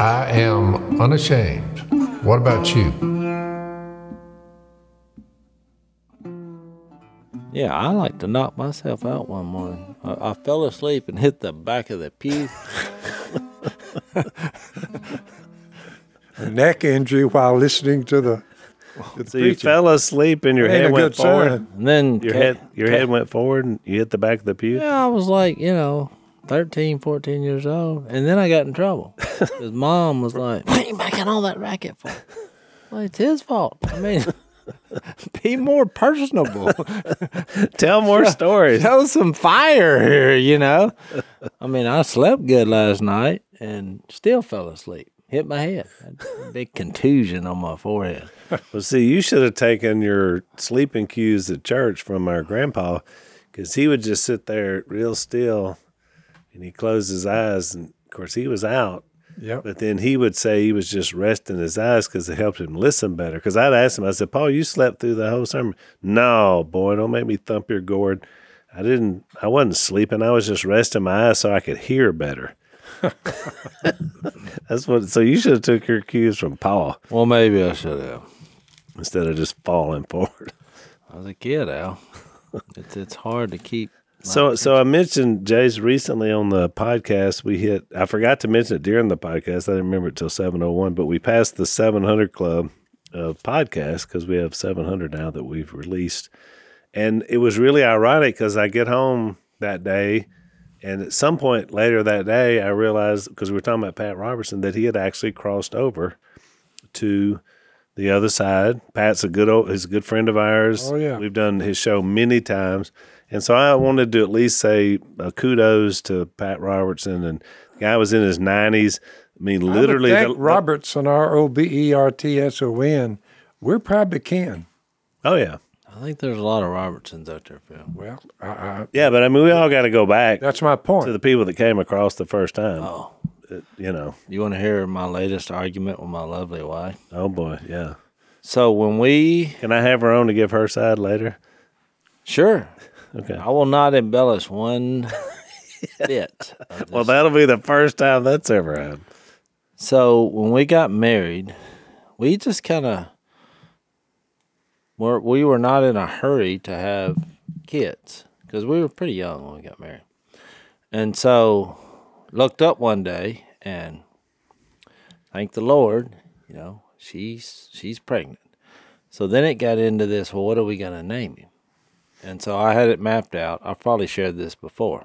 I am unashamed. What about you? Yeah, I like to knock myself out one morning. I, I fell asleep and hit the back of the pew. A neck injury while listening to the. to the So you preaching. fell asleep and your Ain't a head went good forward. sign. And then Your ca- head, your ca- head went forward, and you hit the back of the pew. Yeah, I was like, you know, 13, 14 years old. And then I got in trouble. His mom was like, What are you making all that racket for? Well, it's his fault. I mean, be more personable. Tell more stories. Show some fire here, you know? I mean, I slept good last night and still fell asleep. Hit my head. Big contusion on my forehead. Well, see, you should have taken your sleeping cues at church from our grandpa, because he would just sit there real still, and he closed his eyes, and of course he was out. Yep. But then he would say he was just resting his eyes because it helped him listen better. Because I'd ask him, I said, Paul, you slept through the whole sermon. No, boy, don't make me thump your gourd. I didn't, I wasn't sleeping. I was just resting my eyes so I could hear better. That's what, so you should have took your cues from Paul Well, maybe I should have. instead of just falling forward. I was a kid, Al. It's, it's hard to keep. So, so I mentioned Jase recently on the podcast. We hit. I forgot to mention it during the podcast. I didn't remember it till seven oh one. But we passed the seven hundred club uh, of podcasts because we have seven hundred now that we've released. And it was really ironic because I get home that day, and at some point later that day, I realized because we were talking about Pat Robertson that he had actually crossed over to the other side. Pat's a good old, he's a good friend of ours. Oh, yeah. we've done his show many times, and so I wanted to at least say uh, kudos to Pat Robertson. And the guy was in his nineties. I mean, literally, I the- think Robertson, R O B E R T S O N. We're probably can. oh yeah, I think there's a lot of Robertsons out there, Phil. Well, I, I, yeah. But I mean, we all got to go back that's my point. to the people that came across the first time. Oh, You know, you want to hear my latest argument with my lovely wife? oh boy, yeah. So when we, Can I have her on to give her side later? sure, Okay. I will not embellish one bit. Well, that'll be the first time that's ever happened. So when we got married, we just kind of were we were not in a hurry to have kids because we were pretty young when we got married, and so looked up one day and thank the Lord, you know she's she's pregnant. So then it got into this. Well, what are we gonna name him? And so I had it mapped out. I've probably shared this before.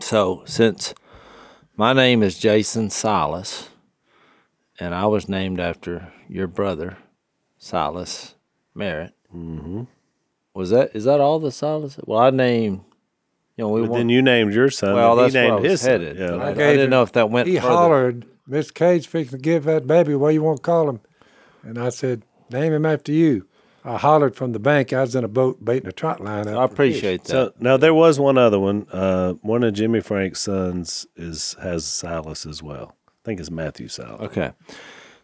So since my name is Jason Silas, and I was named after your brother, Silas Merritt. Mm-hmm. Was that is that all the Silas? Well, I named. You know, we But want, then you named your son. well, and that's he where I named was his son. headed. Yeah. I, I didn't him- know if that went. He further. hollered, Miss Kay's fixing to give that baby, what you want to call him? And I said, name him after you. I hollered from the bank. I was in a boat baiting a trot line. I appreciate that. So now there was one other one. Uh, one of Jimmy Frank's sons is has Silas as well. I think it's Matthew Silas. okay,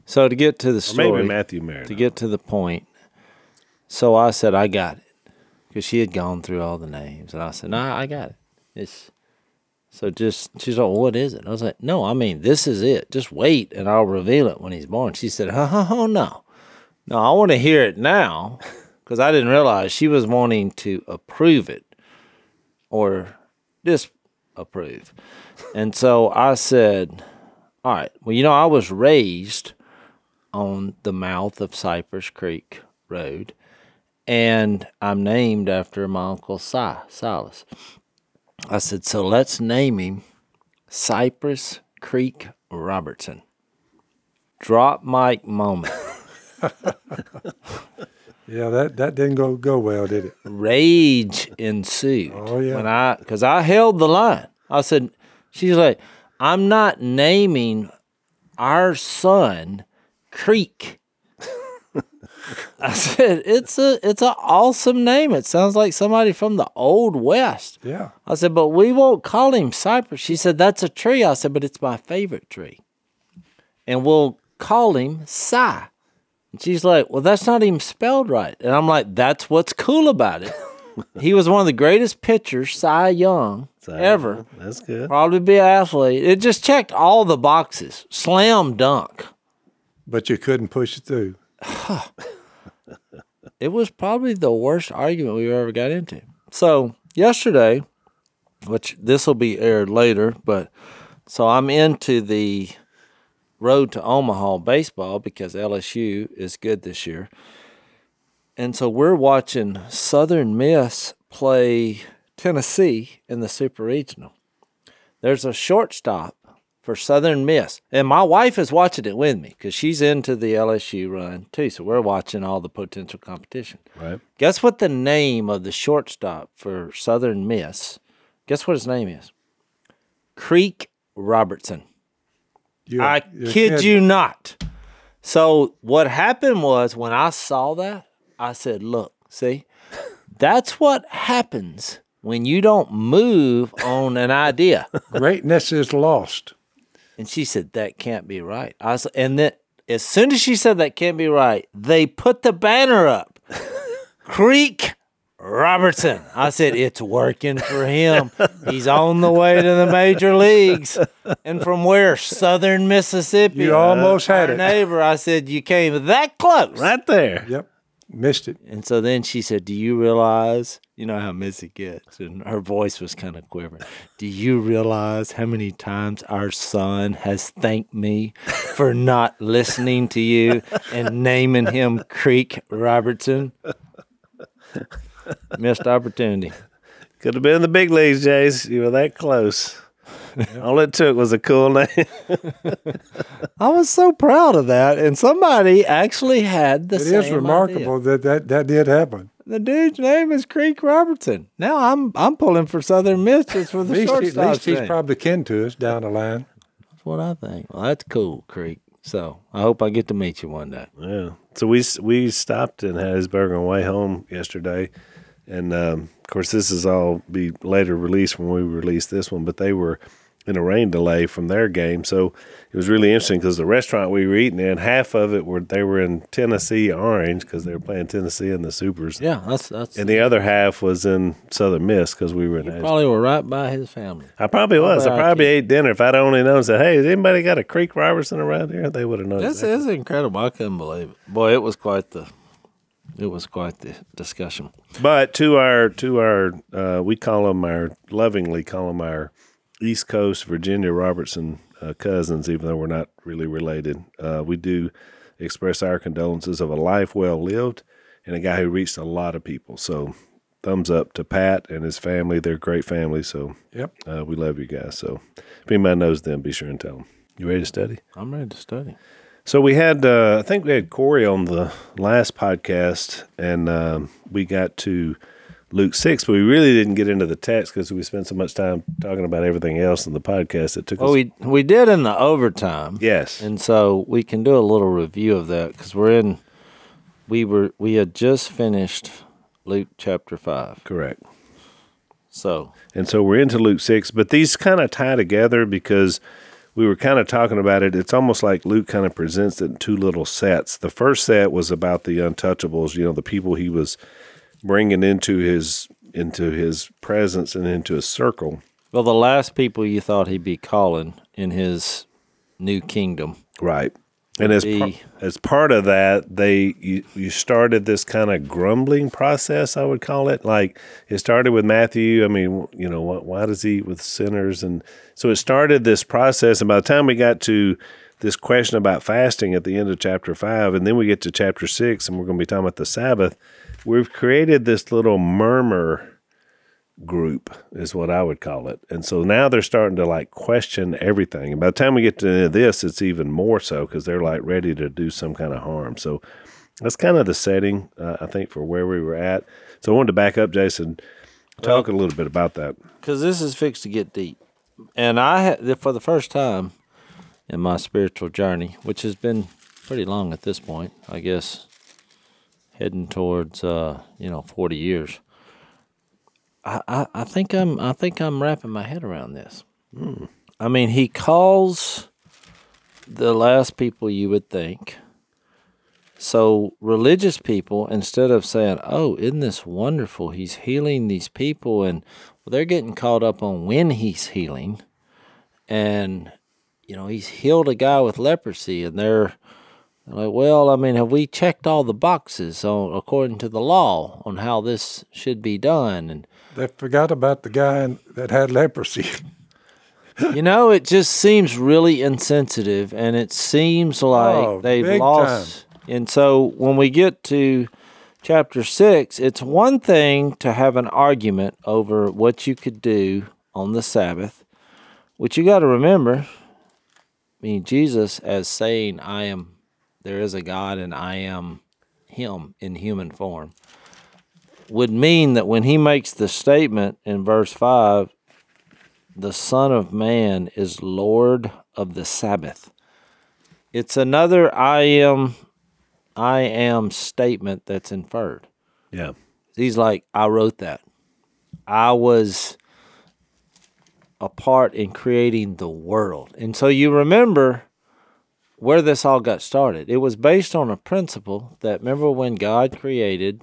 so to get to the Or story, maybe Matthew Merritt. to get to the point. So I said, I got it. Because she had gone through all the names. And I said, nah, I got it. It's so just she's like, what is it? I was like, no, I mean, this is it. Just wait and I'll reveal it when he's born. She said, oh no. No, I want to hear it now. Because I didn't realize she was wanting to approve it or disapprove. And so I said, all right, well, you know, I was raised on the mouth of Cypress Creek Road, and I'm named after my uncle Si, Silas. I said, so let's name him Cypress Creek Robertson. Drop mic moment. Yeah, that, that didn't go, go well, did it? Rage ensued. Oh, yeah. When I, because I held the line. I said, she's like, I'm not naming our son Creek. I said, it's a it's an awesome name. It sounds like somebody from the old west. Yeah. I said, but we won't call him Cypress. She said, that's a tree. I said, but it's my favorite tree. And we'll call him Cy. And she's like, well, that's not even spelled right. And I'm like, that's what's cool about it. he was one of the greatest pitchers, Cy Young, So, ever. That's good. Probably be an athlete. It just checked all the boxes. Slam dunk. But you couldn't push it through. It was probably the worst argument we ever got into. So yesterday, which this will be aired later, but so I'm into the road to Omaha baseball because LSU is good this year. And so we're watching Southern Miss play Tennessee in the Super Regional. There's a shortstop for Southern Miss. And my wife is watching it with me because she's into the LSU run too. So we're watching all the potential competition. Right. Guess what the name of the shortstop for Southern Miss? Guess what his name is? Creek Robertson. You, I you're kid kidding. you not. So what happened was when I saw that, I said, "Look, see, that's what happens when you don't move on an idea." Greatness is lost. And she said, "That can't be right." I was, and then as soon as she said that can't be right, they put the banner up. Creek Robertson. I said, "It's working for him. He's on the way to the major leagues." And from where? Southern Mississippi. You almost had Our it. neighbor. I said, "You came that close." Right there. Yep. Missed it. And so then she said, Do you realize, you know how Missy gets? And her voice was kind of quivering. Do you realize how many times our son has thanked me for not listening to you and naming him Creek Robertson? Missed opportunity. Could have been the big leagues, Jase. You were that close. All it took was a cool name. I was so proud of that. And somebody actually had the It same is remarkable that, that that did happen. The dude's name is Creek Robertson. Now I'm I'm pulling for Southern Miss just for At the least, he- at shortstop. least he's probably kin to us down the line. That's what I think. Well, that's cool, Creek. So I hope I get to meet you one day. Yeah. So we we stopped in Hattiesburg on the way home yesterday, and um, of course this is all be later released when we release this one. But they were in a rain delay from their game, so it was really interesting because the restaurant we were eating in, half of it were they were in Tennessee Orange because they were playing Tennessee in the Supers, Yeah, that's that's. and the other half was in Southern Miss because we were in. Probably were right by his family. I probably was. I Probably ate dinner. If I'd only known, said, "Hey, has anybody got a Creek Robertson around here?" They would have known. This exactly. is incredible. I couldn't believe it. Boy, it was quite the. It was quite the discussion. But to our to our uh, we call them our lovingly call them our East Coast Virginia Robertson uh, cousins, even though we're not really related. Uh, we do express our condolences of a life well lived and a guy who reached a lot of people. So thumbs up to Pat and his family. They're a great family. So Yep. uh, we love you guys. So if anybody knows them, be sure and tell them. You ready to study? I'm ready to study. So we had, uh, I think we had Corey on the last podcast, and um, we got to Luke six, but we really didn't get into the text because we spent so much time talking about everything else in the podcast. It took Well, us. we we did in the overtime. yes, And so we can do a little review of that because we're in. We were we had just finished Luke chapter five. correct. So And so we're into Luke 6, but these kind of tie together because we were kind of talking about it. It's almost like Luke kind of presents it in two little sets. The first set was about the untouchables, you know, the people he was bringing into his into his presence and into his circle. well, the last people you thought he'd be calling in his new kingdom. Right. And as par- as part of that, they you, you started this kind of grumbling process, I would call it. Like it started with Matthew. I mean, you know, why, why does he eat with sinners? And so it started this process. And by the time we got to this question about fasting at the end of chapter five, and then we get to chapter six, and we're going to be talking about the Sabbath, we've created this little murmur group is what I would call it. And so now they're starting to like question everything. And by the time we get to this, it's even more so because they're like ready to do some kind of harm. So that's kind of the setting, uh, I think, for where we were at. So I wanted to back up, Jason, talk a little bit about that. because this is fixed to get deep. And I had for the first time in my spiritual journey, which has been pretty long at this point, I guess, heading towards uh, you know forty years. I, I, think I'm I think I'm wrapping my head around this. I mean, he calls the last people you would think so religious people, instead of saying, "Oh, isn't this wonderful? He's healing these people," and well, they're getting caught up on when he's healing, and you know he's healed a guy with leprosy, and they're like, well, I mean, have we checked all the boxes on according to the law on how this should be done? And They forgot about the guy that had leprosy. you know, it just seems really insensitive, and it seems oh, like Oh, they've lost. And so when we get to chapter six, it's one thing to have an argument over what you could do on the Sabbath, which you got to remember. I mean, Jesus as saying, "I am." There is a God, and I am Him in human form. Would mean that when he makes the statement in verse 5 the Son of Man is Lord of the Sabbath. It's another I am I am statement that's inferred. Yeah. He's like, I wrote that. I was a part in creating the world. And so you remember where this all got started. It was based on a principle that remember when God created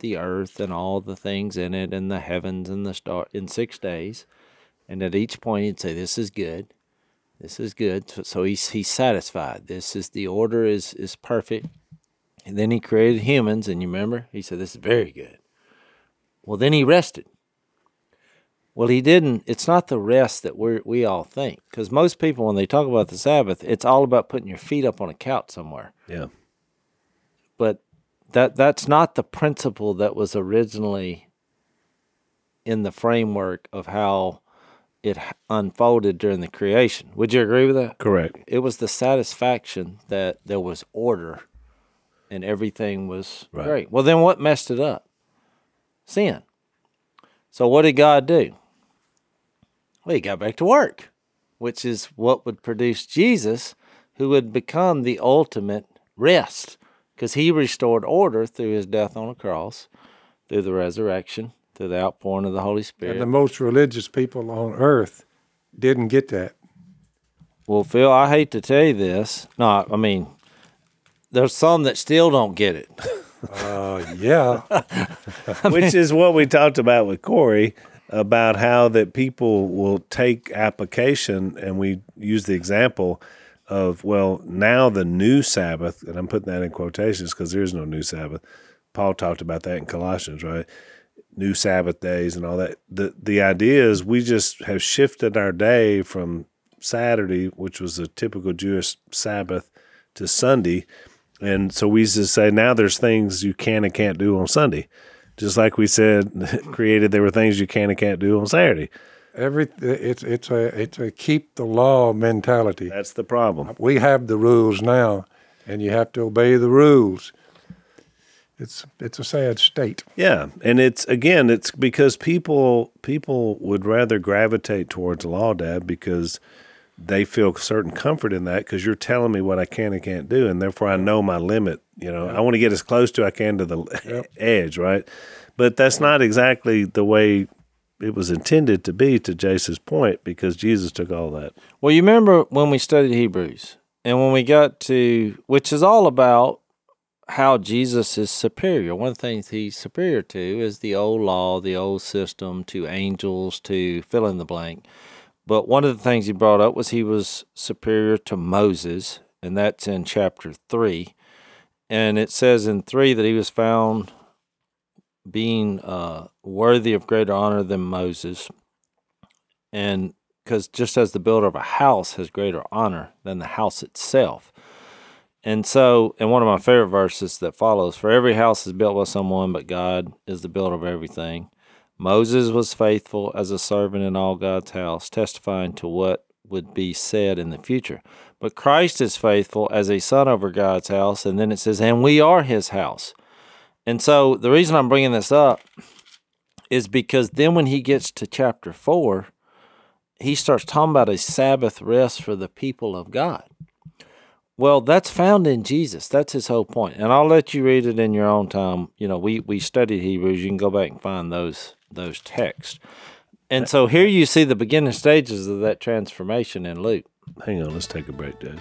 the earth and all the things in it and the heavens and the star in 6 days. And at each point he'd say this is good. This is good. So, so he's he's satisfied. This is the order is is perfect. And then he created humans and you remember he said this is very good. Well, then he rested. Well, he didn't. It's not the rest that we we all think, because most people, when they talk about the Sabbath, it's all about putting your feet up on a couch somewhere. Yeah. But that that's not the principle that was originally in the framework of how it unfolded during the creation. Would you agree with that? Correct. It was the satisfaction that there was order, and everything was Right. great. Well, then what messed it up? Sin. So what did God do? Well, he got back to work, which is what would produce Jesus, who would become the ultimate rest, because he restored order through his death on a cross, through the resurrection, through the outpouring of the Holy Spirit. And the most religious people on earth didn't get that. Well, Phil, I hate to tell you this. No, I mean, there's some that still don't get it. Uh, yeah. Which is what we talked about with Corey about how that people will take application and we use the example of well now the new Sabbath and I'm putting that in quotations because there is no new Sabbath. Paul talked about that in Colossians, right? New Sabbath days and all that. The the idea is we just have shifted our day from Saturday, which was a typical Jewish Sabbath, to Sunday. And so we just say now there's things you can and can't do on Sunday. Just like we said, created there were things you can and can't do on Saturday. Every it's it's a it's a keep the law mentality. That's the problem. We have the rules now, and you have to obey the rules. It's it's a sad state. Yeah, and it's again, it's because people people would rather gravitate towards law, Dad, because they feel certain comfort in that because you're telling me what I can and can't do, and therefore I know my limit. You know, I want to get as close to I can to the edge, right? But that's not exactly the way it was intended to be. To Jase's point, because Jesus took all that. Well, you remember when we studied Hebrews and when we got to, which is all about how Jesus is superior. One of the things he's superior to is the old law, the old system, to angels, to fill in the blank. But one of the things he brought up was he was superior to Moses, and that's in chapter 3. And it says in 3 that he was found being uh, worthy of greater honor than Moses. And because just as the builder of a house has greater honor than the house itself. And so, and one of my favorite verses that follows For every house is built by someone, but God is the builder of everything. Moses was faithful as a servant in all God's house, testifying to what would be said in the future. But Christ is faithful as a son over God's house. And then it says, and we are his house. And so the reason I'm bringing this up is because then when he gets to chapter 4, he starts talking about a Sabbath rest for the people of God. Well, that's found in Jesus. That's his whole point. And I'll let you read it in your own time. You know, we, we studied Hebrews. You can go back and find those those texts. And so here you see the beginning stages of that transformation in Luke. Hang on, let's take a break, Dad.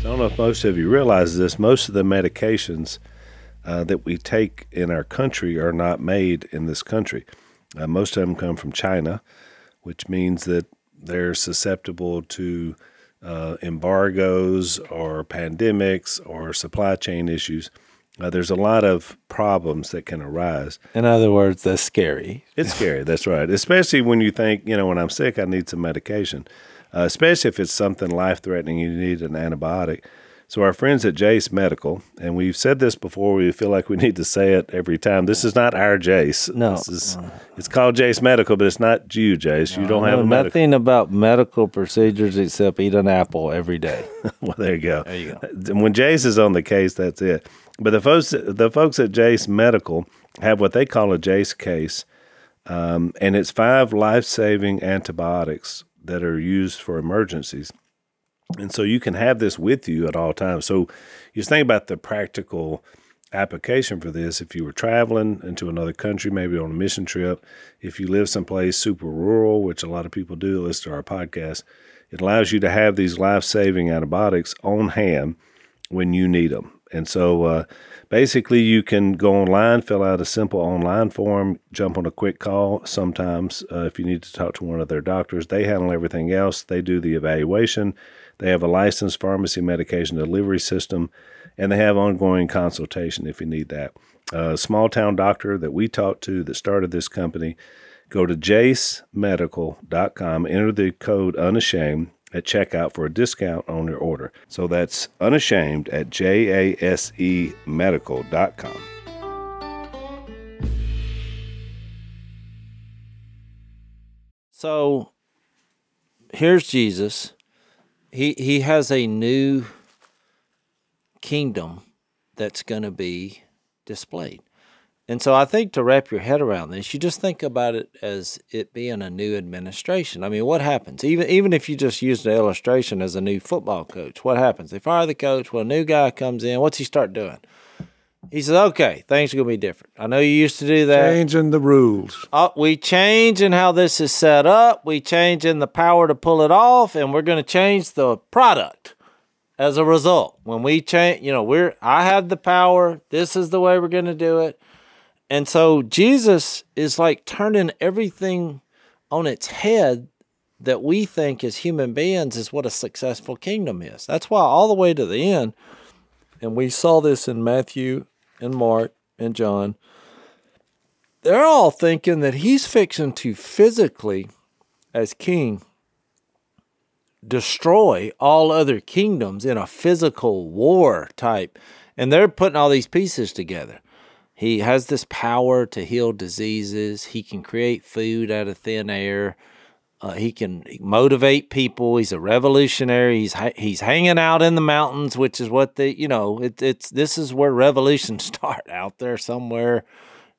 I don't know if most of you realize this. Most of the medications uh, that we take in our country are not made in this country. Uh, most of them come from China, which means that they're susceptible to uh, embargoes or pandemics or supply chain issues. Uh, there's a lot of problems that can arise. In other words, that's scary. It's scary. That's right. Especially when you think, you know, when I'm sick, I need some medication. Uh, especially if it's something life threatening, you need an antibiotic. So our friends at Jase Medical, and we've said this before, we feel like we need to say it every time. This is not our Jase. No. This is, it's called Jase Medical, but it's not you, Jase. You don't have a medical. nothing about medical procedures except eat an apple every day. Well, there you go. There you go. When Jace is on the case, that's it. But the folks, the folks at Jase Medical have what they call a Jase case, um, and it's five life-saving antibiotics that are used for emergencies. And so you can have this with you at all times. So you think about the practical application for this. If you were traveling into another country, maybe on a mission trip, if you live someplace super rural, which a lot of people do, listen to our podcast, it allows you to have these life saving antibiotics on hand when you need them. And so uh, basically, you can go online, fill out a simple online form, jump on a quick call. Sometimes, uh, if you need to talk to one of their doctors, they handle everything else. They do the evaluation. They have a licensed pharmacy medication delivery system, and they have ongoing consultation if you need that. A small town doctor that we talked to that started this company, go to jasemedical.com, enter the code unashamed at checkout for a discount on your order. So that's unashamed at J A S E medical.com. So here's Jesus. He he has a new kingdom that's going to be displayed. And so I think to wrap your head around this, you just think about it as it being a new administration. I mean, what happens? Even even if you just use the illustration as a new football coach, what happens? They fire the coach, well, a new guy comes in, what's he start doing? He says, Okay, things are gonna be different. I know you used to do that. Changing the rules. Uh, we change in how this is set up. We change in the power to pull it off, and we're going to change the product as a result. When we change, you know, we're I have the power. This is the way we're going to do it. And so Jesus is like turning everything on its head that we think as human beings is what a successful kingdom is. That's why all the way to the end, and we saw this in Matthew and Mark and John they're all thinking that he's fixing to physically, as king, destroy all other kingdoms in a physical war type. And they're putting all these pieces together. He has this power to heal diseases, he can create food out of thin air. Uh, he can motivate people. He's a revolutionary. He's ha- he's hanging out in the mountains, which is what the you know it, it's this is where revolutions start out there somewhere.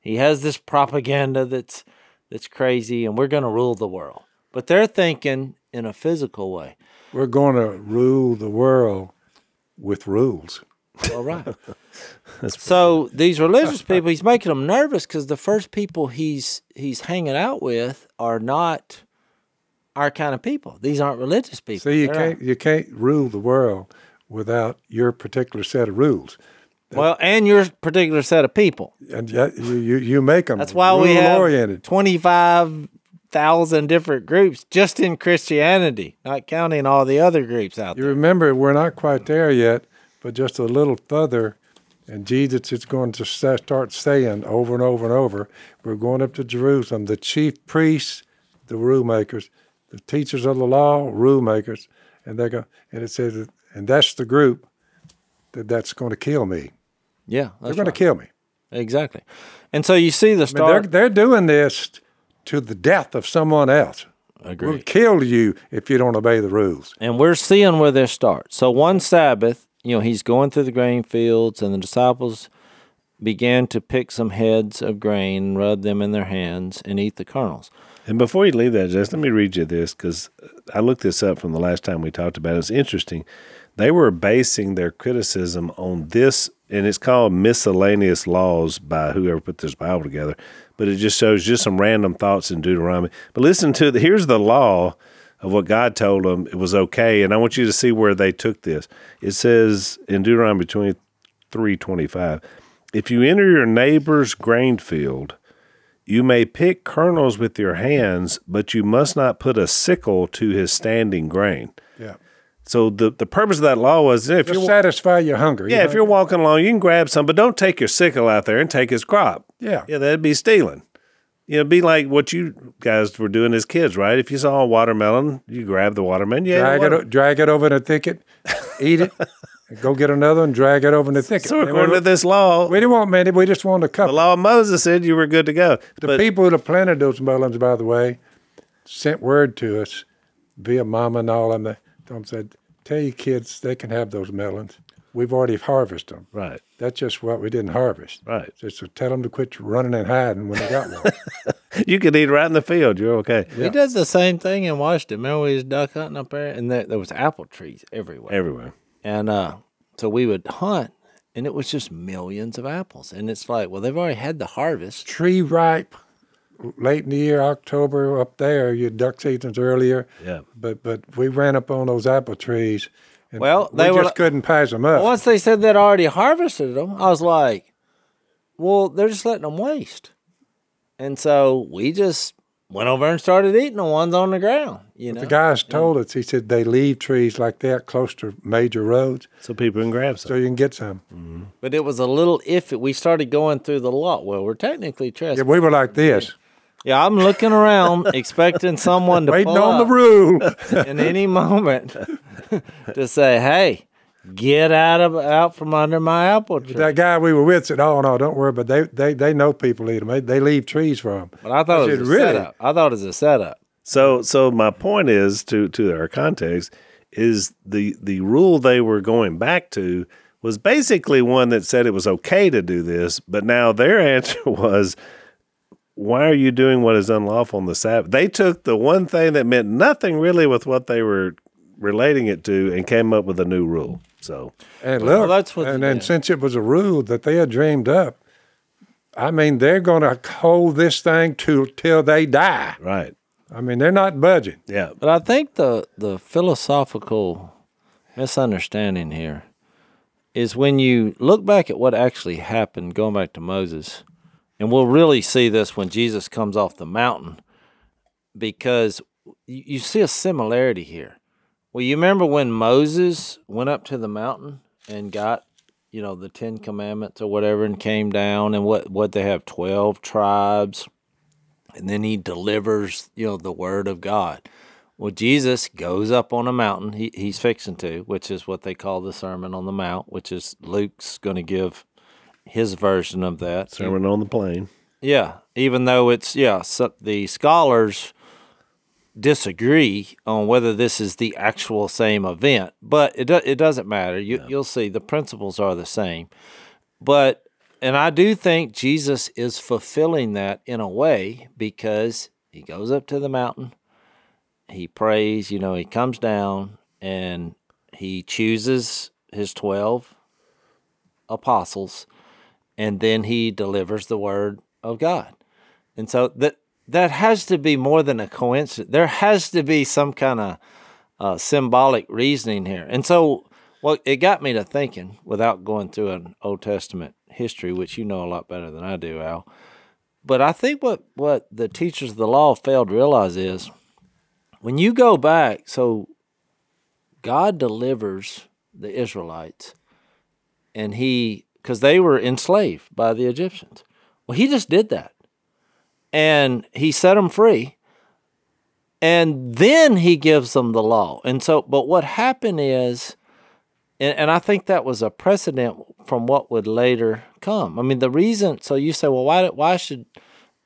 He has this propaganda that's that's crazy, and we're going to rule the world. But they're thinking in a physical way. We're going to rule the world with rules. All right. so these religious people, he's making them nervous because the first people he's he's hanging out with are not our kind of people. These aren't religious people. See, you They're can't you can't rule the world without your particular set of rules, well, and your particular set of people. and yet you you, you make them. That's why we have oriented. twenty five thousand different groups just in Christianity, not counting all the other groups out You there. You remember, we're not quite there yet, but just a little further, and Jesus is going to start saying over and over and over, we're going up to Jerusalem. The chief priests, the rule makers, the teachers of the law, rule makers, and they go, and it says, and that's the group that that's going to kill me. Yeah, They're going right. to kill me. exactly. And so you see the I mean, they're, start. they're doing this to the death of someone else. We'll kill you if you don't obey the rules. And we're seeing where this starts. So one Sabbath, you know, he's going through the grain fields, and the disciples began to pick some heads of grain, rub them in their hands, and eat the kernels. And before you leave that, just let me read you this because I looked this up from the last time we talked about it. It's interesting. They were basing their criticism on this, and it's called miscellaneous laws by whoever put this Bible together. But it just shows just some random thoughts in Deuteronomy. But listen to the, here's the law of what God told them it was okay. And I want you to see where they took this. It says in Deuteronomy 23 25, if you enter your neighbor's grain field, you may pick kernels with your hands, but you must not put a sickle to his standing grain. Yeah. So the, the purpose of that law was if you're satisfy your hunger. you yeah, if know? you're walking along, you can grab some, but don't take your sickle out there and take his crop. Yeah. Yeah, that'd be stealing. You know, be like what you guys were doing as kids, right? If you saw a watermelon, you grab the watermelon. Yeah, drag it, drag it over in the thicket, eat it, go get another and drag it over in the thicket. So according we, to this law, we didn't want many. We just wanted a couple. the law of Moses said you were good to go. The but people that planted those melons, by the way, sent word to us via mama and all of them. They said, "Tell your kids they can have those melons. We've already harvested them. right, That's just what we didn't harvest. right. So, so tell them to quit running and hiding when they got one. You could eat right in the field. You're okay. We did the same thing in Washington. Remember we was duck hunting up there, and there, there was apple trees everywhere. Everywhere. And uh, so we would hunt, and it was just millions of apples. And it's like, well, they've already had the harvest. Tree ripe, late in the year, October up there. Your duck season's earlier. Yeah. But but we ran up on those apple trees. And Well, we they just were- couldn't pass them up. Once they said they'd already harvested them, I was like, well, they're just letting them waste. And so we just went over and started eating the ones on the ground. You know, The guys told us, he said they leave trees like that close to major roads So people can grab some. so you can get some. but it was a little iffy. We started going through the lot. Well, we're technically trespassing. Yeah, trespassing. we were like this, Yeah, I'm looking around, expecting someone to waiting pull on the up rule. in any moment to say, "Hey, get out of out from under my apple tree." that guy we were with said, "Oh no, don't worry." But they they, they know people eat them. They, they leave trees for them. But I thought I it said, was a "Really?" setup. I thought it was a setup. So so my point is to to our context is the the rule they were going back to was basically one that said it was okay to do this, but now their answer was why are you doing what is unlawful on the Sabbath? They took the one thing that meant nothing really with what they were relating it to and came up with a new rule. So And look, that's what- and then since it was a rule that they had dreamed up, I mean, they're going to hold this thing to till they die. right. I mean, they're not budging. Yeah. But I think the the philosophical misunderstanding here is when you look back at what actually happened, going back to Moses, and we'll really see this when Jesus comes off the mountain, because you, see a similarity here. Well, you remember when Moses went up to the mountain and got, you know, the Ten Commandments or whatever, and came down, and what what they have twelve tribes, and then he delivers, you know, the word of God. Well, Jesus goes up on a mountain. He, he's fixing to, which is what they call the Sermon on the Mount, which is Luke's going to give his version of that. Sermon on the plain. Yeah, even though it's yeah, so the scholars disagree on whether this is the actual same event, but it do, it doesn't matter. You you'll see the principles are the same. But and I do think Jesus is fulfilling that in a way because he goes up to the mountain, he prays, you know, he comes down and he chooses his 12 apostles and then he delivers the word of God. And so that that has to be more than a coincidence. There has to be some kind of uh, symbolic reasoning here. And so, well, it got me to thinking, without going through an Old Testament history, which you know a lot better than I do, Al. But I think what what the teachers of the law failed to realize is when you go back, so God delivers the Israelites, and He because they were enslaved by the Egyptians. Well, He just did that. And he set them free. And then he gives them the law. And so but what happened is and, and i think that was a precedent from what would later come. I mean the reason so you say well why why should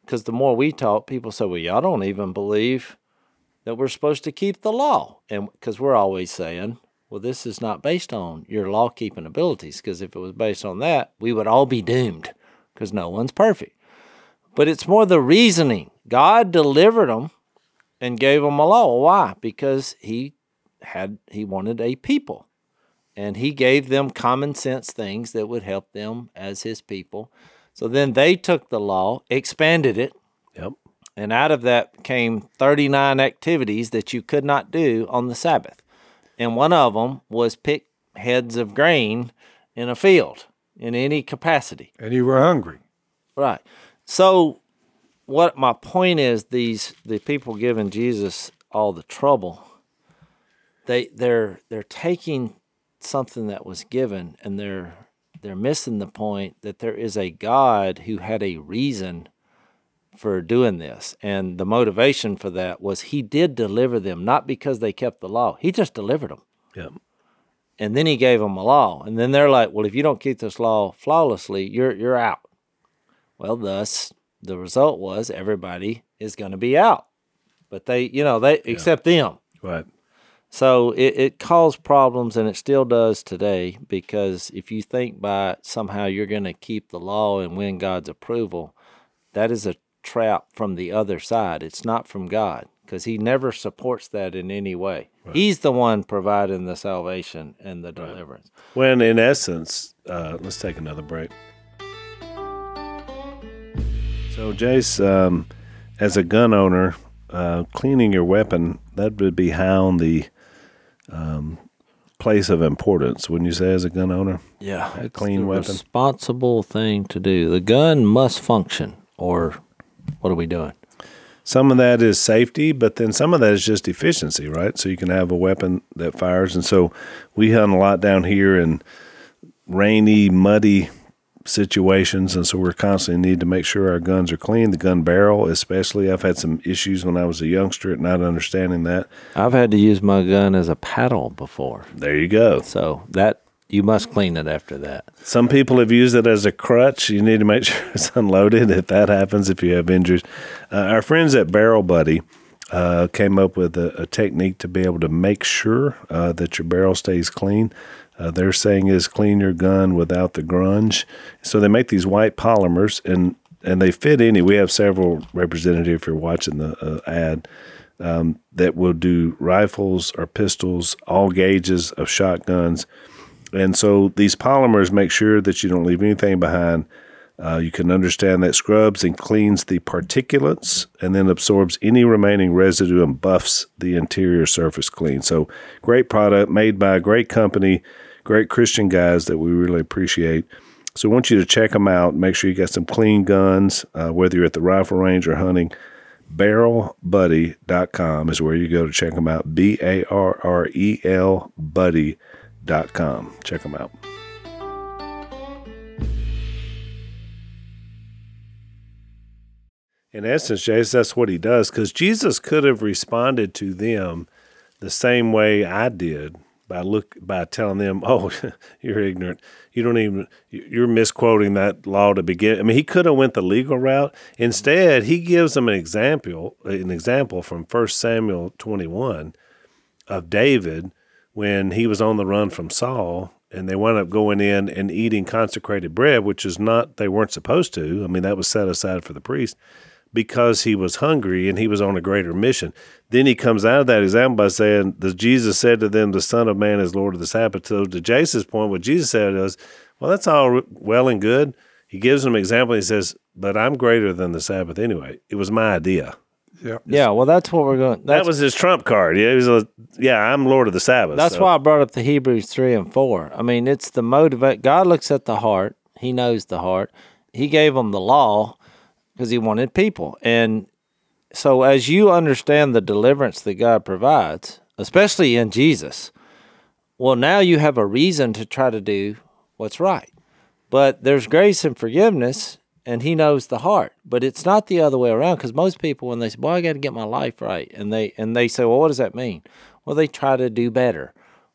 because the more we talk people say well y'all don't even believe that we're supposed to keep the law. And because we're always saying well this is not based on your law keeping abilities because if it was based on that we would all be doomed because no one's perfect but it's more the reasoning. God delivered them and gave them a law. Why? Because he had he wanted a people. And he gave them common sense things that would help them as his people. So then they took the law, expanded it, Yep. And out of that came 39 activities that you could not do on the Sabbath. And one of them was pick heads of grain in a field in any capacity. And you were hungry. Right. So what my point is these the people giving Jesus all the trouble they they're they're taking something that was given and they're they're missing the point that there is a God who had a reason for doing this. And the motivation for that was he did deliver them, not because they kept the law. He just delivered them. Yeah. And then he gave them a law. And then they're like, well, if you don't keep this law flawlessly, you're you're out. Well, thus the result was everybody is going to be out. But they, you know, they except them. Right. So it, it caused problems and it still does today because if you think by somehow you're going to keep the law and win God's approval, that is a trap from the other side. It's not from God because He never supports that in any way. He's the one providing the salvation and the deliverance. When in essence, uh, let's take another break. So, Jase, um, as a gun owner, uh, cleaning your weapon, that would be on the um, place of importance, wouldn't you say, as a gun owner? Yeah, A it's clean weapon. responsible thing to do. The gun must function, or what are we doing? Some of that is safety, but then some of that is just efficiency, right? So you can have a weapon that fires. And so we hunt a lot down here in rainy, muddy situations. And so we're constantly need to make sure our guns are clean. The gun barrel, especially. I've had some issues when I was a youngster at not understanding that. I've had to use my gun as a paddle before, There you go. so that you must clean it after that. Some people have used it as a crutch. You need to make sure it's unloaded if that happens, if you have injuries. Uh, our friends at Barrel Buddy uh, came up with a, a technique to be able to make sure uh, that your barrel stays clean. Uh, their saying is clean your gun without the grunge. So they make these white polymers and, and they fit any. We have several representatives, if you're watching the uh, ad, um, that will do rifles or pistols, all gauges of shotguns. And so these polymers make sure that you don't leave anything behind. Uh, you can understand that scrubs and cleans the particulates and then absorbs any remaining residue and buffs the interior surface clean. So, great product made by a great company, great Christian guys that we really appreciate. So, I want you to check them out. Make sure you got some clean guns, uh, whether you're at the rifle range or hunting. BarrelBuddy.com is where you go to check them out. B A R R E L Buddy.com. .Com check them out. In essence, Jesus, that's what he does because Jesus could have responded to them the same way I did by look by telling them, "Oh, you're ignorant. You don't even you're misquoting that law to begin." I mean, he could have went the legal route. Instead, he gives them an example, an example from 1 Samuel 21 of David when he was on the run from Saul and they wound up going in and eating consecrated bread, which is not they weren't supposed to. I mean, that was set aside for the priest because he was hungry and he was on a greater mission. Then he comes out of that example by saying, "The Jesus said to them, the Son of Man is Lord of the Sabbath." So to Jason's point, what Jesus said is, "Well, that's all well and good." He gives them an example. He says, "But I'm greater than the Sabbath anyway. It was my idea." Yeah. Yeah, well, that's what we're going. That was his trump card. Yeah, he was a, yeah, I'm Lord of the Sabbath. that's so- why I brought up the Hebrews three and four. I mean, it's the motivate. God looks at the heart. He knows the heart. He gave them the law because He wanted people, and so as you understand the deliverance that God provides, especially in Jesus, well, now you have a reason to try to do what's right. But there's grace and forgiveness, and He knows the heart. But it's not the other way around because most people, when they say, "Boy, I got to get my life right," and they and they say, "Well, what does that mean?" Well, they try to do better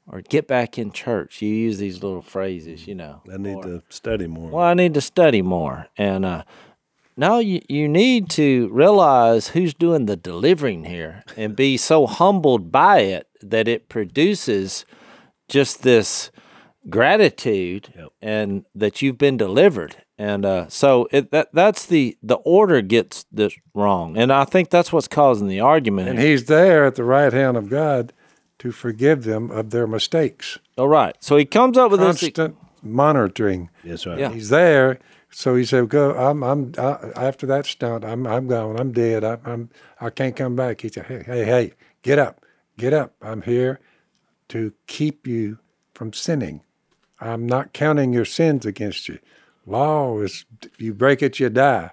or get back in church. You use these little phrases, you know. I need to study more. Well, I need to study more. And uh, no, you, you need to realize who's doing the delivering here and be so humbled by it that it produces just this gratitude Yep. and that you've been delivered. And uh, so it, that that's the the order gets this wrong, and I think that's what's causing the argument. And here. he's there at the right hand of God to forgive them of their mistakes. All right, so he comes up with this. Constant monitoring. That's right. Yeah. He's there So he said, "Go. I'm. I'm. I, after that stunt, I'm. I'm gone. I'm dead. I, I'm. I can't come back." He said, "Hey, hey, hey, get up, get up. I'm here to keep you from sinning. I'm not counting your sins against you. Law is you break it, you die.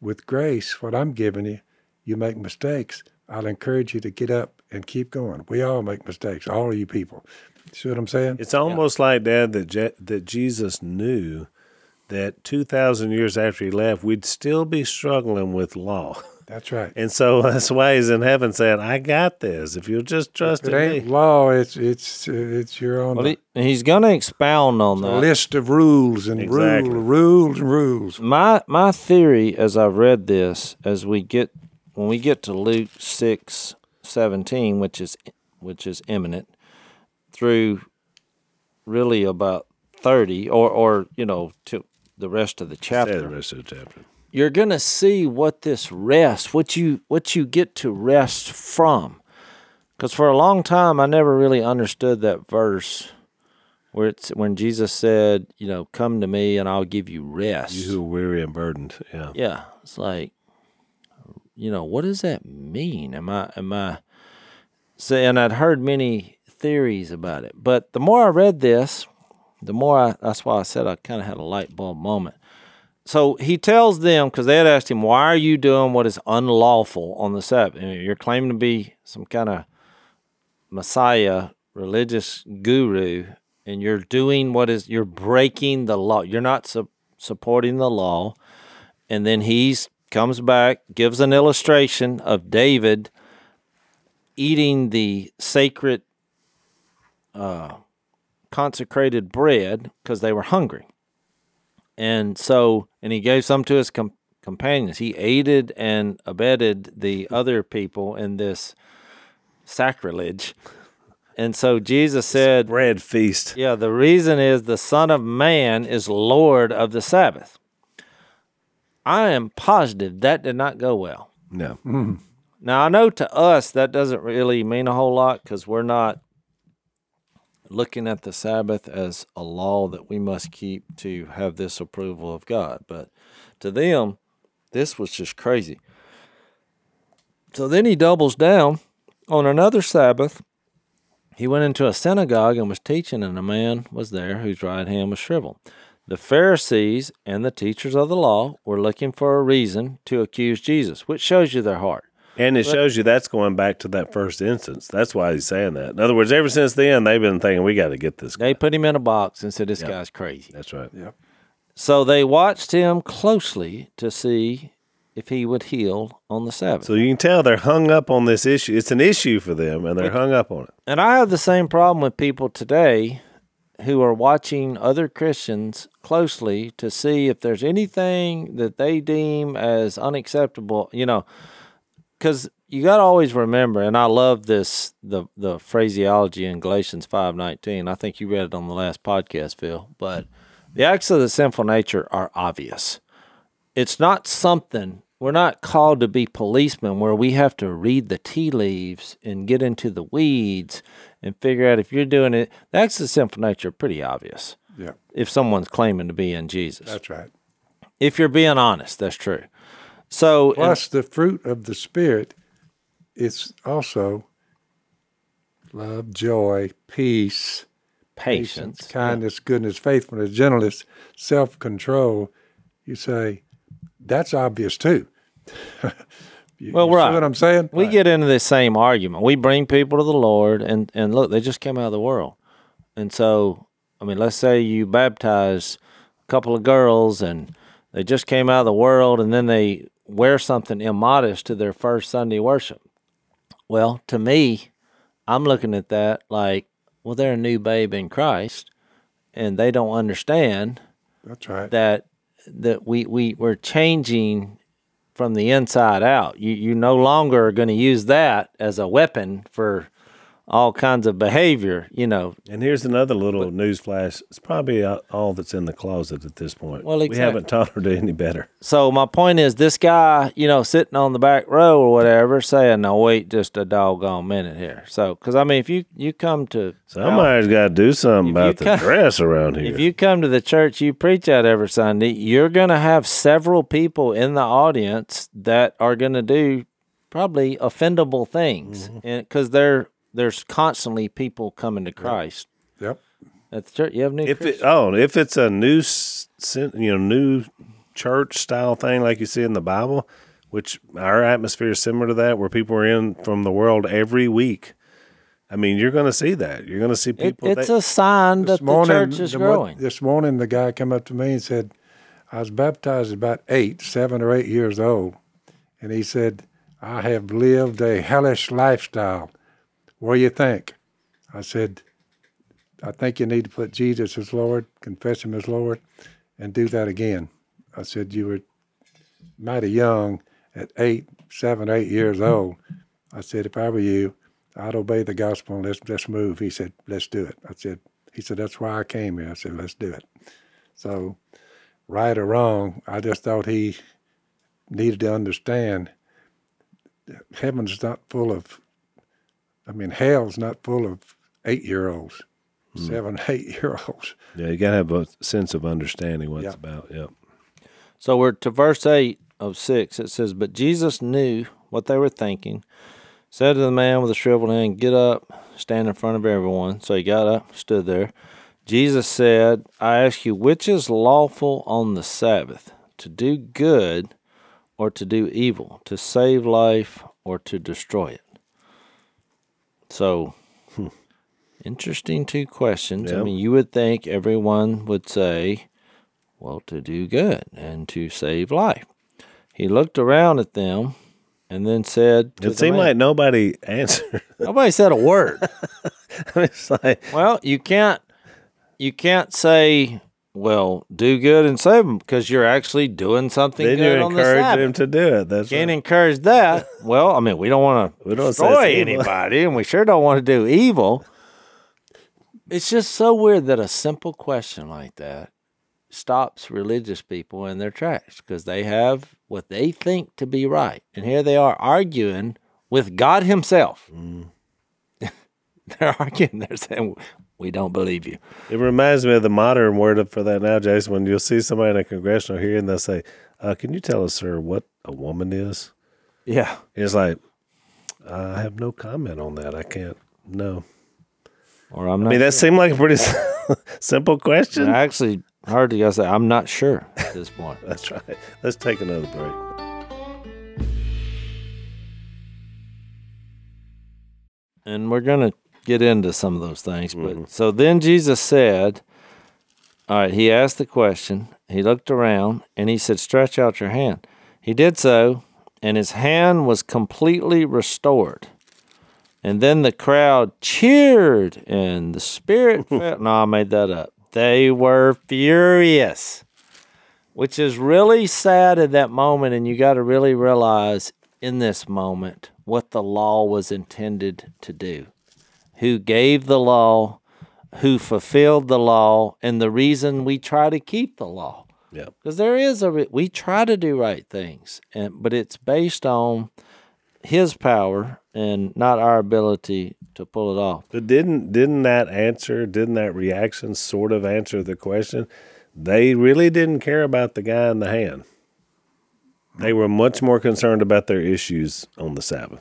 With grace, what I'm giving you, you make mistakes. I'll encourage you to get up and keep going. We all make mistakes, all of you people. See what I'm saying? It's almost like Dad that Je- that Jesus knew that two thousand years after he left, we'd still be struggling with law, That's right. and so that's why he's in heaven saying, "I got this. If you'll just trust If in it ain't me." law, it's it's it's your own Well, he, he's going to expound on that. list of rules and Exactly. rule, rules and rules. my my theory as I've read this, as we get when we get to Luke six seventeen, which is which is imminent, through really about thirty, or or you know to the rest of the chapter, the rest of the chapter. You're gonna see what this rest, what you what you get to rest from. Because for a long time, I never really understood that verse where it's when Jesus said, you know, "Come to me, and I'll give you rest." You who are weary and burdened. Yeah. yeah it's like you know what does that mean am i am i say and i'd heard many theories about it but the more i read this the more i that's why i said i kind of had a light bulb moment so he tells them because they had asked him why are you doing what is unlawful on the sabbath? You're claiming to be some kind of messiah religious guru and you're doing what is you're breaking the law. You're not su- supporting the law. And then he's comes back gives an illustration of david eating the sacred uh, consecrated bread because they were hungry and so and he gave some to his com- companions he aided and abetted the other people in this sacrilege and so jesus said Bread feast. yeah, the reason is the Son of Man is Lord of the Sabbath. I am positive that did not go well. No. Mm-hmm. Now, I know to us that doesn't really mean a whole lot because we're not looking at the Sabbath as a law that we must keep to have this approval of God. But to them, this was just crazy. So then he doubles down on another Sabbath. He went into a synagogue and was teaching, and a man was there whose right hand was shriveled. The Pharisees and the teachers of the law were looking for a reason to accuse Jesus, which shows you their heart. And it shows you that's going back to that first instance. That's why he's saying that. In other words, ever since then, they've been thinking we got to get this. Guy. They put him in a box and said, This guy's crazy. That's right. Yep. So they watched him closely to see if he would heal on the Sabbath. So you can tell they're hung up on this issue. It's an issue for them, and they're hung up on it. And I have the same problem with people today who are watching other Christians closely to see if there's anything that they deem as unacceptable, you know, because you got to always remember, and I love this the the phraseology in Galatians five nineteen. I think you read it on the last podcast, Phil. But the acts of the sinful nature are obvious. It's not something we're not called to be policemen where we have to read the tea leaves and get into the weeds and figure out if you're doing it. The acts of the sinful nature are pretty obvious Yeah, if someone's claiming to be in Jesus. that's right. if you're being honest, that's true. So and- Plus, the fruit of the Spirit is also love, joy, peace, patience. kindness, goodness, faithfulness, gentleness, self control. You say, that's obvious too. You- Well, you see right. what I'm saying? We get into this same argument. We bring people to the Lord, and and look, they just came out of the world, and so I mean, let's say you baptize a couple of girls, and they just came out of the world, and then they wear something immodest to their first Sunday worship. Well, to me, I'm looking at that like, well, they're a new babe in Christ, and they don't understand That's right. that that we we we're changing from the inside out. You you no longer are going to use that as a weapon for all kinds of behavior, you know. And here's another little news flash. It's probably uh, all that's in the closet at this point. Well, we haven't taught her to any better. So my point is, this guy, you know, sitting on the back row or whatever, saying, "No, wait, just a doggone minute here." So, because I mean, if you you come to Somebody's got to do something about the dress around here. If you come to the church you preach at every Sunday, you're going to have several people in the audience that are going to do probably offendable things, Mm-hmm. and because there there's constantly people coming to Christ Yep. at the church. You have new if it, oh, if it's a new, you know, new church style thing like you see in the Bible, which our atmosphere is similar to that, where people are in from the world every week. I mean, you're going to see that. You're going to see It, people. it's that, a sign that the church is the one- growing. this morning, the guy came up to me and said, I was baptized about eight, seven or eight years old. And he said, I have lived a hellish lifestyle. What do you think? I said, I think you need to put Jesus as Lord, confess Him as Lord, and do that again. I said, You were mighty young at eight, seven, eight years mm-hmm. old. I said, If I were you, I'd obey the gospel and let's, let's move. He said, Let's do it. I said, He said, That's why I came here. I said, Let's do it. So, right or wrong, I just thought he needed to understand that heaven's not full of, I mean, hell's not full of eight year olds, hmm. seven, eight year olds. yeah, you got to have a sense of understanding what Yeah. it's about. Yep. So we're to verse 8 of 6. It says, But Jesus knew what they were thinking, said to the man with the shriveled hand, Get up, stand in front of everyone. So he got up, stood there. Jesus said, I ask you, which is lawful on the Sabbath, to do good or to do evil, to save life or to destroy it? So, hmm. interesting two questions. I mean, you would think everyone would say, well, to do good and to save life. He looked around at them and then said, It seemed man- like nobody answered. nobody said a word. it's like, well, you can't, you can't say, well, do good and save them because you're actually doing something then good you on the encourage Sabbath. them to do it. That's Can't right. encourage that. Well, I mean, we don't want to We don't destroy anybody, and we sure don't want to do evil. It's just so weird that a simple question like that stops religious people in their tracks because they have what they think to be right, and here they are arguing with God Himself. Mm. they're arguing. They're saying, "We don't believe you." It reminds me of the modern word for that now, Jason. When you'll see somebody in a congressional hearing, they'll say, uh, "Can you tell us, sir, what a woman is?" Yeah. It's like, I have no comment on that. I can't. No. Or I'm I not. mean, that seemed like a pretty simple question. I actually heard the guy say, "I'm not sure" at this point. That's right. Let's take another break. and we're going to get into some of those things. But mm-hmm. so then Jesus said, All right, he asked the question. He looked around and he said, Stretch out your hand. He did so, and his hand was completely restored. And then the crowd cheered, and the spirit fell. No, I made that up. They were furious, which is really sad at that moment. And you got to really realize in this moment what the law was intended to do who gave the law, who fulfilled the law, and the reason we try to keep the law. Yeah. Because there is a re- we try to do right things, and but it's based on His power and not our ability to pull it off. But didn't didn't that answer? Didn't that reaction sort of answer the question? They really didn't care about the guy in the hand. They were much more concerned about their issues on the Sabbath.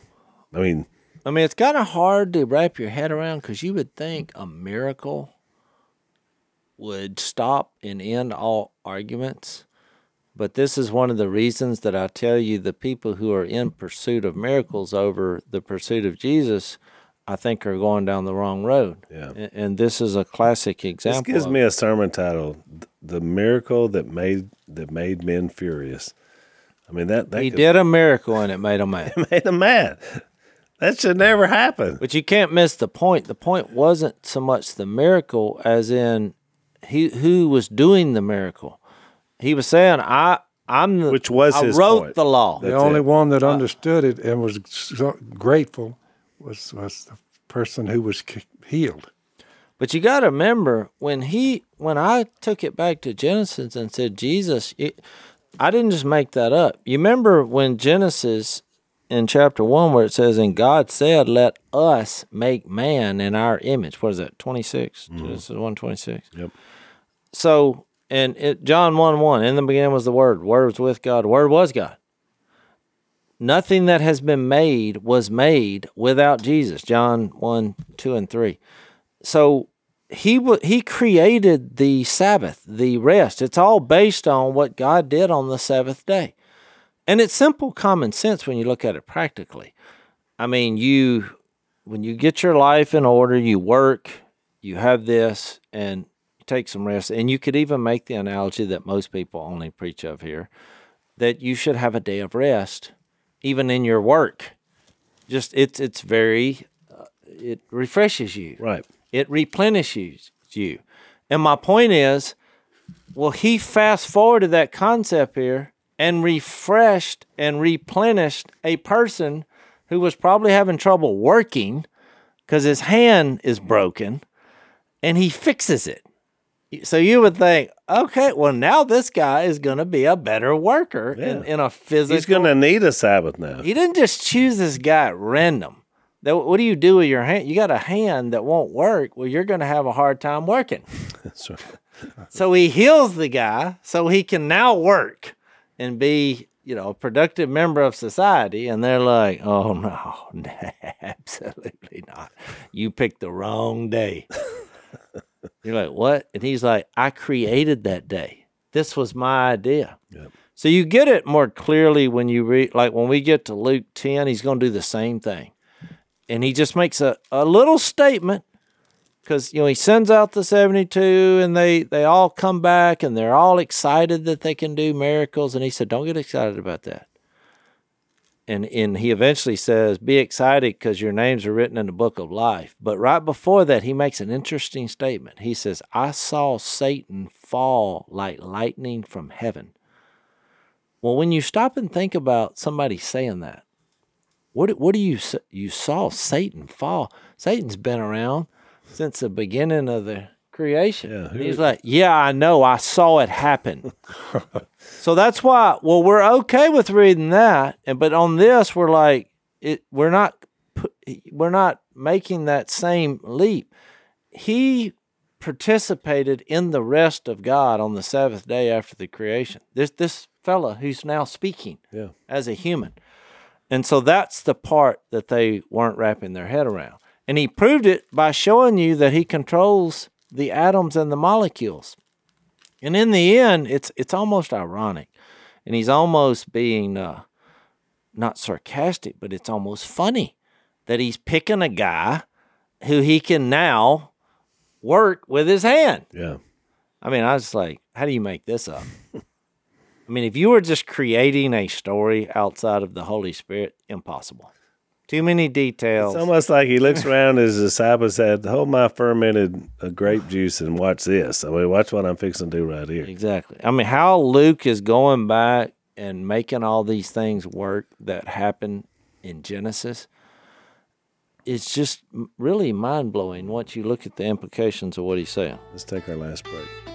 I mean, I mean, it's kind of hard to wrap your head around because you would think a miracle would stop and end all arguments. But this is one of the reasons that I tell you the people who are in pursuit of miracles over the pursuit of Jesus, I think are going down the wrong road. Yeah. And, and this is a classic example. this gives me a sermon title: "The Miracle That Made That Made Men Furious." I mean that that he could- did a miracle and it made him mad. made them mad. That should never happen. But you can't miss the point. The point wasn't so much the miracle as in he who was doing the miracle. He was saying, "I, I'm the Which was I his wrote point. the law." The That's only it. one that uh, understood it and was so grateful was was the person who was healed. But you got to remember when he when I took it back to Genesis and said Jesus, it, I didn't just make that up. You remember when Genesis in chapter one where it says, "And God said, Let us make man in our image." What is that? Twenty mm-hmm. Genesis one twenty six. Yep. So and it, John one one in the beginning was the Word. Word was with God. Word was God. Nothing that has been made was made without Jesus. John one two and three so he he created the Sabbath, the rest. It's all based on what God did on the seventh day. And it's simple common sense when you look at it practically. I mean, you when you get your life in order, you work, you have this and take some rest. And you could even make the analogy that most people only preach of here that you should have a day of rest even in your work. Just it's it's very uh, it refreshes you Right. it replenishes you. And my point is, well, he fast forwarded that concept here and refreshed and replenished a person who was probably having trouble working because his hand is broken and he fixes it. So you would think, okay, well, now this guy is going to be a better worker in, Yeah. in a physical. He's going to need a Sabbath now. He didn't just choose this guy at random. That, what do you do with your hand? You got a hand that won't work. Well, you're going to have a hard time working. That's right. So he heals the guy so he can now work and be, you know, a productive member of society. And they're like, oh, no, absolutely not. You picked the wrong day. You're like, what? And he's like, I created that day. This was my idea. Yep. So you get it more clearly when you read, like when we get to Luke 10, he's going to do the same thing. And he just makes a, a little statement because, you know, he sends out the 72 and they, they all come back and they're all excited that they can do miracles. And he said, don't get excited about that. And, and he eventually says, be excited because your names are written in the book of life. But right before that, he makes an interesting statement. He says, I saw Satan fall like lightning from heaven. Well, when you stop and think about somebody saying that, what what do you you saw Satan fall? Satan's been around since the beginning of the creation. Yeah, And he's like, yeah, I know, I saw it happen. so that's why. Well, we're okay with reading that, and but on this, we're like, it. We're not. We're not making that same leap. He participated in the rest of God on the seventh day after the creation. This this fella who's now speaking Yeah. as a human. And so that's the part that they weren't wrapping their head around. And he proved it by showing you that he controls the atoms and the molecules. And in the end, it's it's almost ironic. And he's almost being uh, not sarcastic, but it's almost funny that he's picking a guy who he can now work with his hand. Yeah. I mean, I was like, how do you make this up? I mean, if you were just creating a story outside of the Holy Spirit, impossible. Too many details. It's almost like he looks around his disciples and said, Hold my fermented uh, grape juice and watch this. I mean, watch what I'm fixing to do right here. exactly. I mean, how Luke is going back and making all these things work that happen in Genesis. It's just really mind blowing once you look at the implications of what he's saying. Let's take our last break.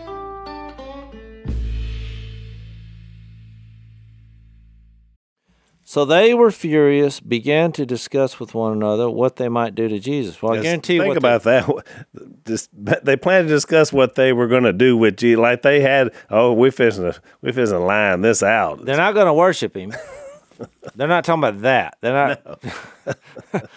So they were furious, began to discuss with one another what they might do to Jesus. Well, I guarantee you Think what they- about that. Just, they planned to discuss what they were going to do with Jesus. Like they had, oh, we're fishing, we're fishing line this out. They're not going to worship him. They're not talking about that. They're not.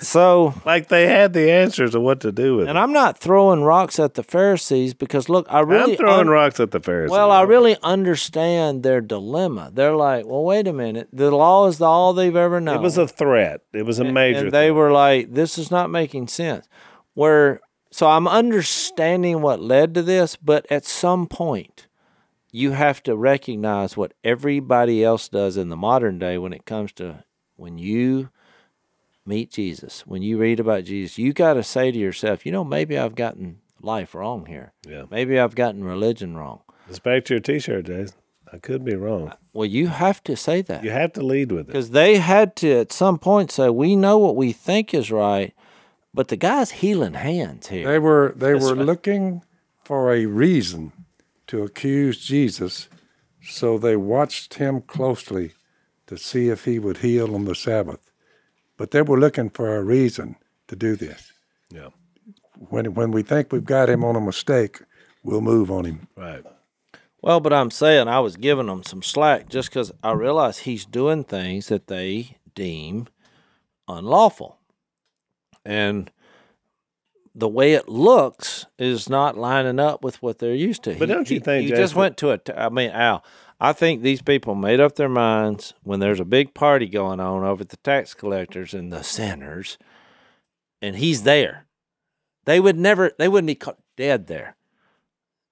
so, like they had the answers of what to do with and it. And I'm not throwing rocks at the Pharisees because look, I really I'm throwing un- rocks at the Pharisees. Well, I really understand their dilemma. They're like, well, wait a minute. The law is the all they've ever known. it was a threat. It was a major. and they threat. were like, this is not making sense. Where so I'm understanding what led to this, but at some point, you have to recognize what everybody else does in the modern day when it comes to when you meet Jesus, when you read about Jesus, you got to say to yourself, you know, maybe I've gotten life wrong here. Yeah. Maybe I've gotten religion wrong. It's back to your T-shirt, Jason. I could be wrong. Well, you have to say that. You have to lead with it. Because they had to at some point say, we know what we think is right, but the guy's healing hands here. They were they That's were right. looking for a reason to accuse Jesus, so they watched him closely to see if he would heal on the Sabbath. But they were looking for a reason to do this. Yeah. When when we think we've got him on a mistake, we'll move on him. Right. Well, but I'm saying I was giving them some slack just because I realize he's doing things that they deem unlawful. And the way it looks is not lining up with what they're used to. But don't you think, you just went to a? T- I mean, Al, I think these people made up their minds when there's a big party going on over at the tax collectors and the sinners, and he's there. They would never. They wouldn't be caught dead there.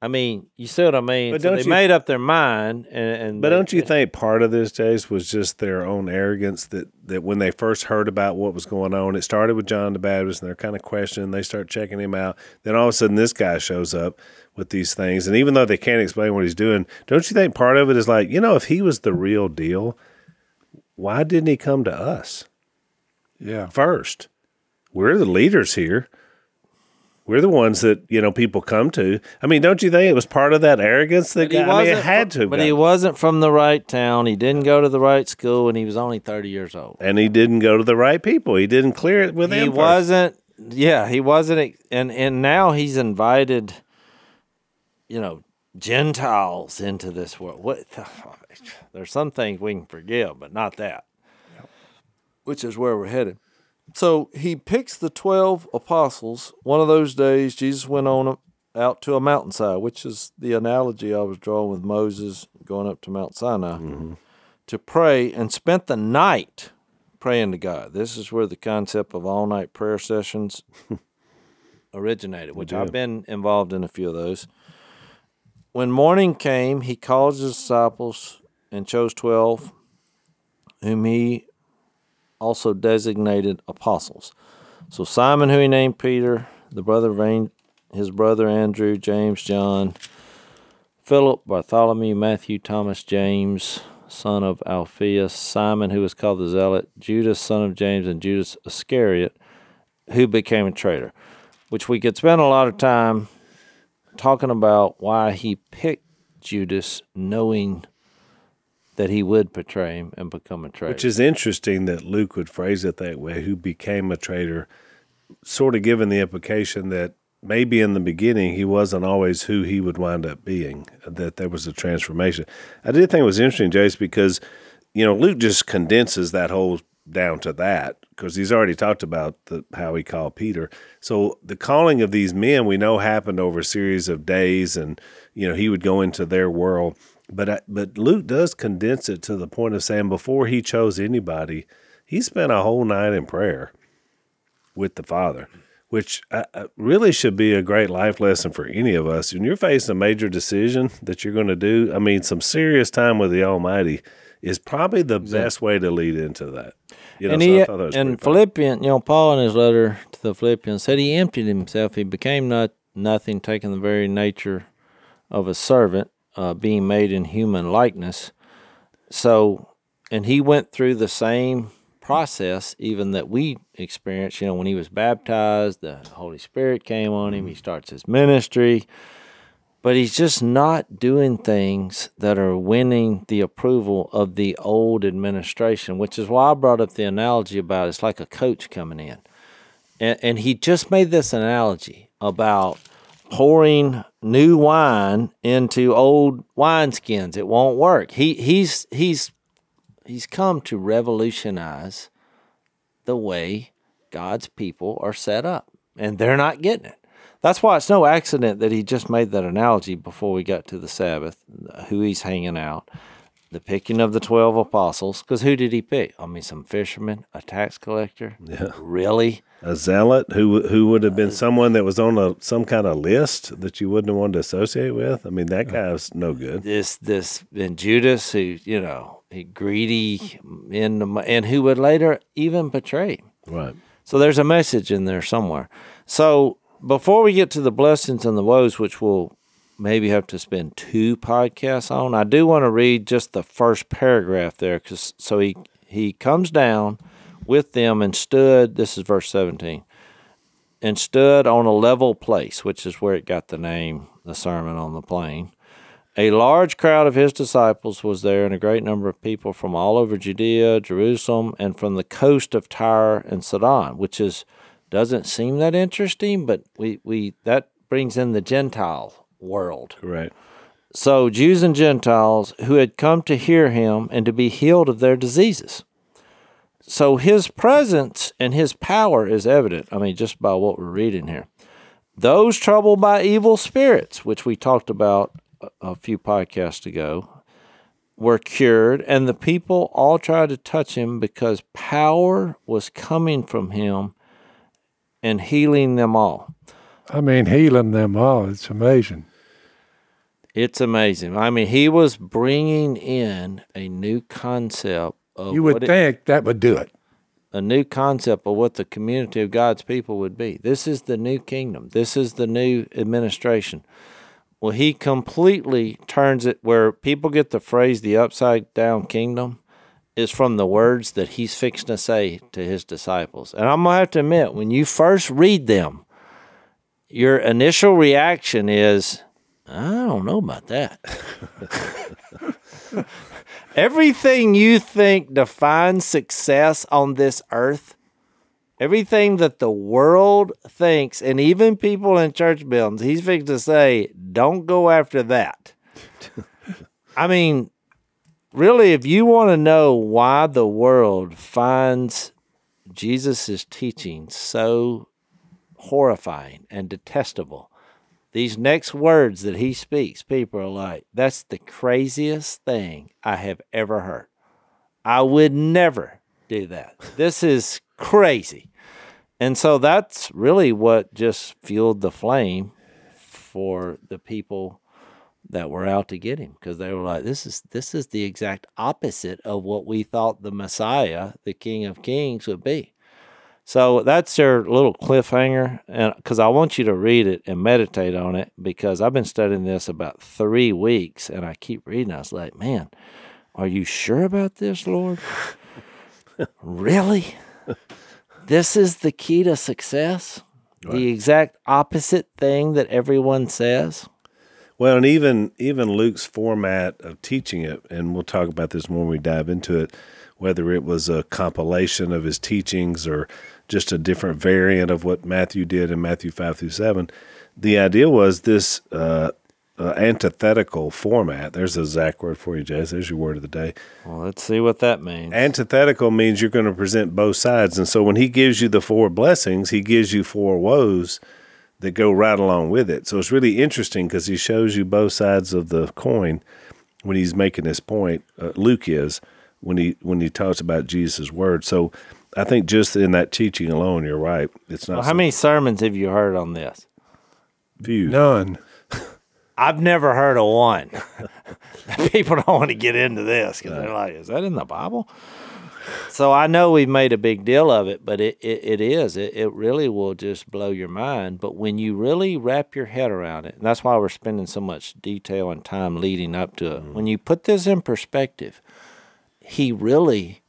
I mean, you see what I mean? But So don't they you- made up their mind, and, and But they- don't you think part of this, Jase, was just their own arrogance that, that when they first heard about what was going on, it started with John the Baptist and they're kind of questioning, they start checking him out. Then all of a sudden this guy shows up with these things. And even though they can't explain what he's doing, don't you think part of it is like, you know, if he was the real deal, why didn't he come to us Yeah. first? We're the leaders here. We're the ones that, you know, people come to. I mean, don't you think it was part of that arrogance that he got, I mean, it had to have But he wasn't from the right town. He didn't go to the right school, and he was only thirty years old. and he didn't go to the right people. He didn't clear it with he them. first. wasn't. Yeah, he wasn't. And and now he's invited. You know, Gentiles into this world. What? There's some things we can forgive, but not that. Which is where we're headed. So he picks the 12 apostles. One of those days, Jesus went on out to a mountainside, which is the analogy I was drawing with Moses going up to Mount Sinai mm-hmm. to pray and spent the night praying to God. This is where the concept of all night prayer sessions originated, which I've been involved in a few of those. When morning came, he called his disciples and chose 12, whom he also designated apostles. So Simon, who he named Peter, the brother of his brother Andrew, James, John, Philip, Bartholomew, Matthew, Thomas, James, son of Alphaeus, Simon, who was called the Zealot, Judas, son of James, and Judas Iscariot, who became a traitor. Which we could spend a lot of time talking about why he picked Judas, knowing that he would betray him and become a traitor. Which is interesting that Luke would phrase it that way, who became a traitor, sort of given the implication that maybe in the beginning he wasn't always who he would wind up being, that there was a transformation. I did think it was interesting, Jase, because, you know, Luke just condenses that whole down to that because he's already talked about the, how he called Peter. So the calling of these men we know happened over a series of days, and you know he would go into their world. But but Luke does condense it to the point of saying before he chose anybody, he spent a whole night in prayer with the Father, which uh, uh, really should be a great life lesson for any of us. When you're facing a major decision that you're going to do, I mean, some serious time with the Almighty is probably the best way to lead into that. You know, and so he I and pretty powerful. Philippian, you know, Paul in his letter to the Philippians said he emptied himself. He became not nothing, taking the very nature of a servant, uh, being made in human likeness. So, and he went through the same process, even that we experienced. You know, when he was baptized, the Holy Spirit came on him. He starts his ministry but he's just not doing things that are winning the approval of the old administration, which is why I brought up the analogy about it's like a coach coming in. And, and he just made this analogy about pouring new wine into old wineskins. It won't work. He he's he's he's come to revolutionize the way God's people are set up, and they're not getting it. That's why it's no accident that he just made that analogy before we got to the Sabbath, who he's hanging out, the picking of the 12 apostles. Because who did he pick? I mean, some fisherman, a tax collector? Yeah. Really? a zealot who who would have been uh, someone that was on a some kind of list that you wouldn't have wanted to associate with. I mean, that uh, guy was no good. This, this, and Judas, who, you know, he greedy in the, and who would later even betray. Right. So there's a message in there somewhere. So before we get to the blessings and the woes, which we'll maybe have to spend two podcasts on. I do want to read just the first paragraph there, because so he he comes down with them and stood. This is verse seventeen, and stood on a level place, which is where it got the name, the Sermon on the Plain. A large crowd of his disciples was there, and a great number of people from all over Judea, Jerusalem, and from the coast of Tyre and Sidon, which is doesn't seem that interesting, but we, we that brings in the Gentile world. Right. So Jews and Gentiles who had come to hear him and to be healed of their diseases. So his presence and his power is evident. I mean, just by what we're reading here. Those troubled by evil spirits, which we talked about a, a few podcasts ago, were cured, and the people all tried to touch him because power was coming from him and healing them all. I mean, healing them all. It's amazing. It's amazing. I mean, he was bringing in a new concept of You would what it- think that would do it. a new concept of what the community of God's people would be. This is the new kingdom. This is the new administration. Well, he completely turns it where people get the phrase the upside down kingdom is from the words that he's fixing to say to his disciples. And I'm going to have to admit, when you first read them, your initial reaction is, I don't know about that. Everything you think defines success on this earth, everything that the world thinks, and even people in church buildings, he's fixing to say, don't go after that. I mean, really, if you want to know why the world finds Jesus' teaching so horrifying and detestable, these next words that he speaks, people are like, that's the craziest thing I have ever heard. I would never do that. This is crazy. And so that's really what just fueled the flame for the people that were out to get him because they were like this is this is the exact opposite of what we thought the Messiah, the King of Kings would be. So that's their little cliffhanger, and because I want you to read it and meditate on it, because I've been studying this about three weeks, and I keep reading. I was like, man, are you sure about this, Lord? really? This is the key to success? The exact opposite thing that everyone says? Well, and even even Luke's format of teaching it, and we'll talk about this more when we dive into it, whether it was a compilation of his teachings or just a different variant of what Matthew did in Matthew five through seven. The idea was this uh, uh, antithetical format. There's a Zach word for you, Jase. There's your word of the day. Well, let's see what that means. Antithetical means you're going to present both sides, and so when he gives you the four blessings, he gives you four woes that go right along with it. So it's really interesting because he shows you both sides of the coin when he's making this point. Uh, Luke is when he when he talks about Jesus' word. So I think just in that teaching alone, you're right. It's not Well, how many sermons have you heard on this? few. None. I've never heard of one. People don't want to get into this because they're like, "Is that in the Bible?" So I know we've made a big deal of it, but it, it, it is. It, it really will just blow your mind. But when you really wrap your head around it, and that's why we're spending so much detail and time leading up to it. Mm-hmm. When you put this in perspective, he really,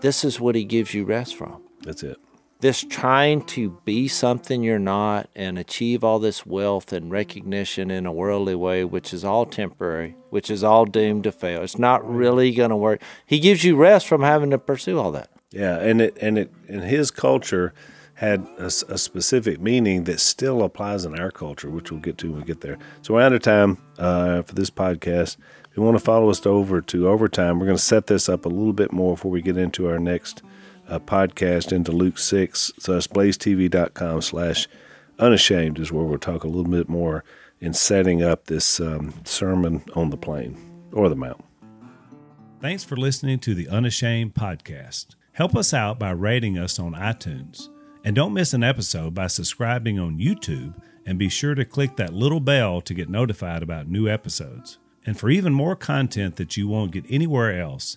this is what he gives you rest from That's it. This trying to be something you're not and achieve all this wealth and recognition in a worldly way, which is all temporary, which is all doomed to fail. It's not really going to work. He gives you rest from having to pursue all that. Yeah, and it and it and his culture had a specific meaning that still applies in our culture, which we'll get to when we get there. So we're out of time uh, for this podcast. If you want to follow us over to overtime, we're going to set this up a little bit more before we get into our next uh, podcast into Luke six. So it's blazetv.com slash unashamed is where we'll talk a little bit more in setting up this um, sermon on the plain or the mountain. Thanks for listening to the Unashamed podcast. Help us out by rating us on iTunes. And don't miss an episode by subscribing on YouTube and be sure to click that little bell to get notified about new episodes. And for even more content that you won't get anywhere else,